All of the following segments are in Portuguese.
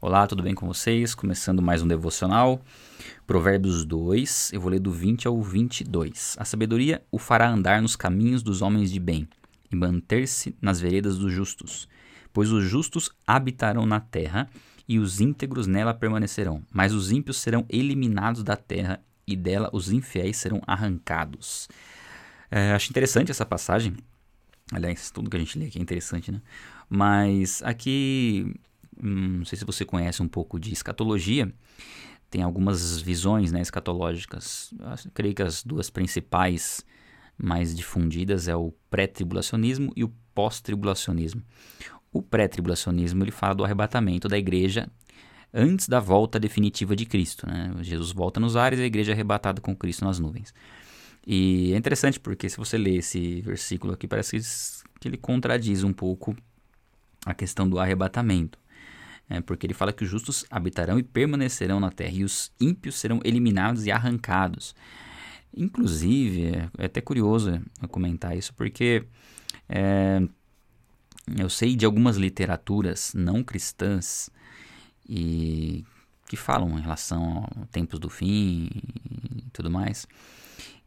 Olá, tudo bem com vocês? Começando mais um devocional. Provérbios 2, eu vou ler do 20 ao 22. A sabedoria o fará andar nos caminhos dos homens de bem e manter-se nas veredas dos justos. Pois os justos habitarão na terra e os íntegros nela permanecerão, mas os ímpios serão eliminados da terra e dela os infiéis serão arrancados. É, acho interessante essa passagem. Aliás, tudo que a gente lê aqui é interessante, né? Mas aqui Hum, não sei se você conhece um pouco de escatologia, tem algumas visões né, escatológicas. Eu creio que as duas principais, mais difundidas, é o pré-tribulacionismo e o pós-tribulacionismo. O pré-tribulacionismo ele fala do arrebatamento da igreja antes da volta definitiva de Cristo. Né? Jesus volta nos ares e a igreja é arrebatada com Cristo nas nuvens. E é interessante porque se você lê esse versículo aqui, parece que ele contradiz um pouco a questão do arrebatamento. É, porque ele fala que os justos habitarão e permanecerão na terra, e os ímpios serão eliminados e arrancados. Inclusive, é, é até curioso comentar isso, porque é, eu sei de algumas literaturas não cristãs e que falam em relação a tempos do fim e tudo mais,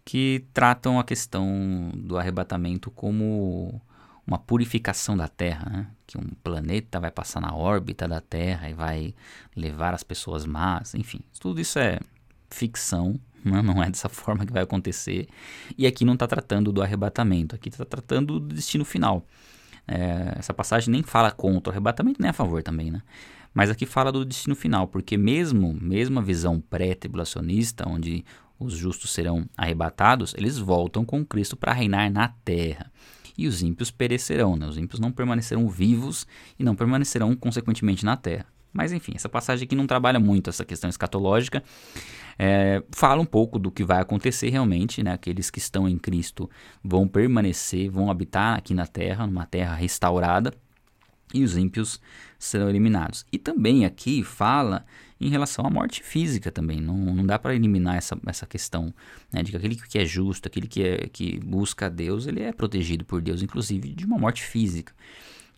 que tratam a questão do arrebatamento como uma purificação da Terra, né? que um planeta vai passar na órbita da Terra e vai levar as pessoas más, enfim, tudo isso é ficção, né? não é dessa forma que vai acontecer. E aqui não está tratando do arrebatamento, aqui está tratando do destino final. É, essa passagem nem fala contra o arrebatamento nem a favor também, né? Mas aqui fala do destino final, porque mesmo, mesmo a visão pré-tribulacionista, onde os justos serão arrebatados, eles voltam com Cristo para reinar na terra e os ímpios perecerão. Né? Os ímpios não permanecerão vivos e não permanecerão, consequentemente, na terra. Mas enfim, essa passagem aqui não trabalha muito essa questão escatológica. É, fala um pouco do que vai acontecer realmente, né? Aqueles que estão em Cristo vão permanecer, vão habitar aqui na terra, numa terra restaurada, e os ímpios serão eliminados. E também aqui fala em relação à morte física também. Não, não dá para eliminar essa, essa questão né, de que aquele que é justo, aquele que, é, que busca a Deus, ele é protegido por Deus, inclusive de uma morte física.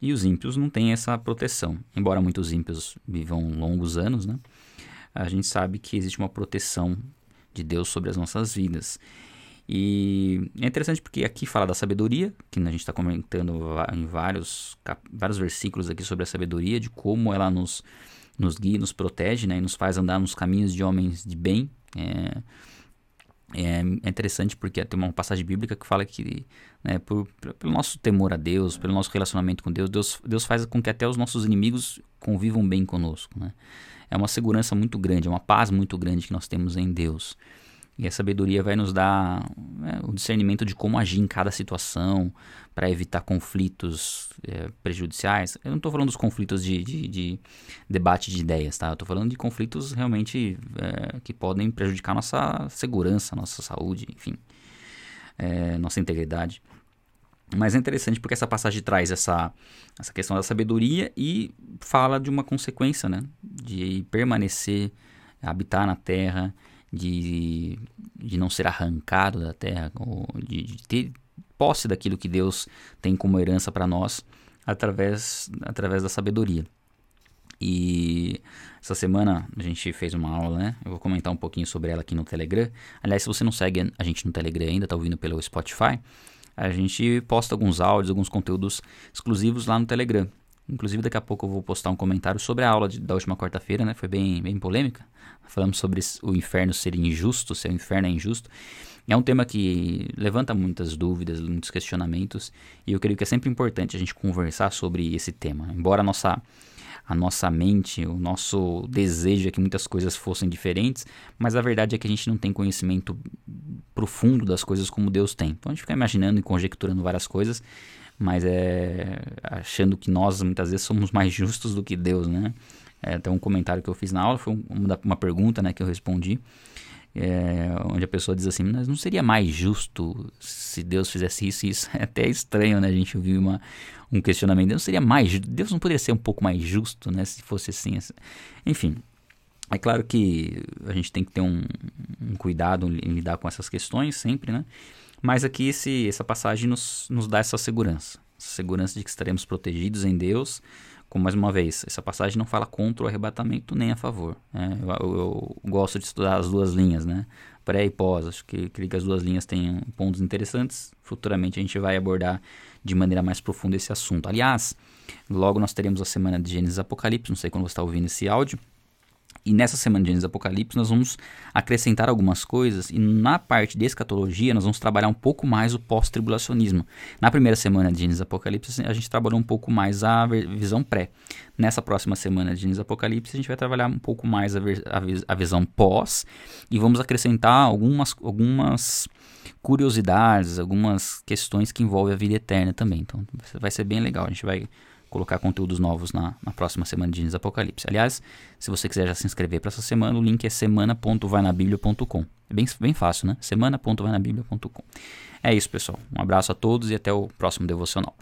E os ímpios não têm essa proteção. Embora muitos ímpios vivam longos anos, né, a gente sabe que existe uma proteção de Deus sobre as nossas vidas. E é interessante porque aqui fala da sabedoria, que a gente está comentando em vários, vários versículos aqui sobre a sabedoria, de como ela nos, nos guia, nos protege né, e nos faz andar nos caminhos de homens de bem. É, é interessante porque tem uma passagem bíblica que fala que, né, por, pelo nosso temor a Deus, pelo nosso relacionamento com Deus, Deus, Deus faz com que até os nossos inimigos convivam bem conosco. Né? É uma segurança muito grande, é uma paz muito grande que nós temos em Deus. E a sabedoria vai nos dar né, o discernimento de como agir em cada situação para evitar conflitos é, prejudiciais. Eu não estou falando dos conflitos de, de, de, debate de ideias, tá? Eu estou falando de conflitos realmente é, que podem prejudicar nossa segurança, nossa saúde, enfim, é, nossa integridade. Mas é interessante porque essa passagem traz essa, essa questão da sabedoria e fala de uma consequência, né? De permanecer, habitar na terra de, de não ser arrancado da terra, ou de, de ter posse daquilo que Deus tem como herança para nós através, através da sabedoria. E essa semana a gente fez uma aula, né? Eu vou comentar um pouquinho sobre ela aqui no Telegram. Aliás, se você não segue a gente no Telegram ainda, tá ouvindo pelo Spotify, a gente posta alguns áudios, alguns conteúdos exclusivos lá no Telegram. Inclusive, daqui a pouco eu vou postar um comentário sobre a aula de, da última quarta-feira, né? Foi bem, bem polêmica. Falamos sobre o inferno ser injusto, se o inferno é injusto. É um tema que levanta muitas dúvidas, muitos questionamentos, e eu creio que é sempre importante a gente conversar sobre esse tema. Embora a nossa, a nossa mente, o nosso desejo é que muitas coisas fossem diferentes, mas a verdade é que a gente não tem conhecimento profundo das coisas como Deus tem. Então a gente fica imaginando e conjecturando várias coisas, mas é achando que nós muitas vezes somos mais justos do que Deus, né? É, até um comentário que eu fiz na aula foi uma, uma pergunta, né, que eu respondi, é, onde a pessoa diz assim, mas não seria mais justo se Deus fizesse isso e isso? É até estranho, né? A gente ouvir uma, um questionamento. Deus seria mais Deus não poderia ser um pouco mais justo, né? Se fosse assim. Enfim, é claro que a gente tem que ter um, um cuidado em lidar com essas questões sempre, né? Mas aqui esse, essa passagem nos, nos dá essa segurança. Essa segurança de que estaremos protegidos em Deus como mais uma vez, essa passagem não fala contra o arrebatamento nem a favor. Né? Eu, eu, eu, gosto de estudar as duas linhas, né? Pré e pós. Acho que, que as duas linhas têm pontos interessantes. Futuramente a gente vai abordar de maneira mais profunda esse assunto. Aliás, logo nós teremos a semana de Gênesis Apocalipse. Não sei quando você está ouvindo esse áudio. E nessa semana de Gênesis Apocalipse nós vamos acrescentar algumas coisas e na parte de escatologia nós vamos trabalhar um pouco mais o pós-tribulacionismo. Na primeira semana de Gênesis Apocalipse a gente trabalhou um pouco mais a visão pré. Nessa próxima semana de Gênesis Apocalipse a gente vai trabalhar um pouco mais a, a, a visão pós e vamos acrescentar algumas, algumas curiosidades, algumas questões que envolvem a vida eterna também. Então vai ser bem legal. A gente vai colocar conteúdos novos na, na próxima semana de Gênesis Apocalipse. Aliás, se você quiser já se inscrever para essa semana, o link é semana.vainabiblia.com. É bem, bem fácil, né? semana.vainabiblia.com. É isso, pessoal. Um abraço a todos e até o próximo devocional.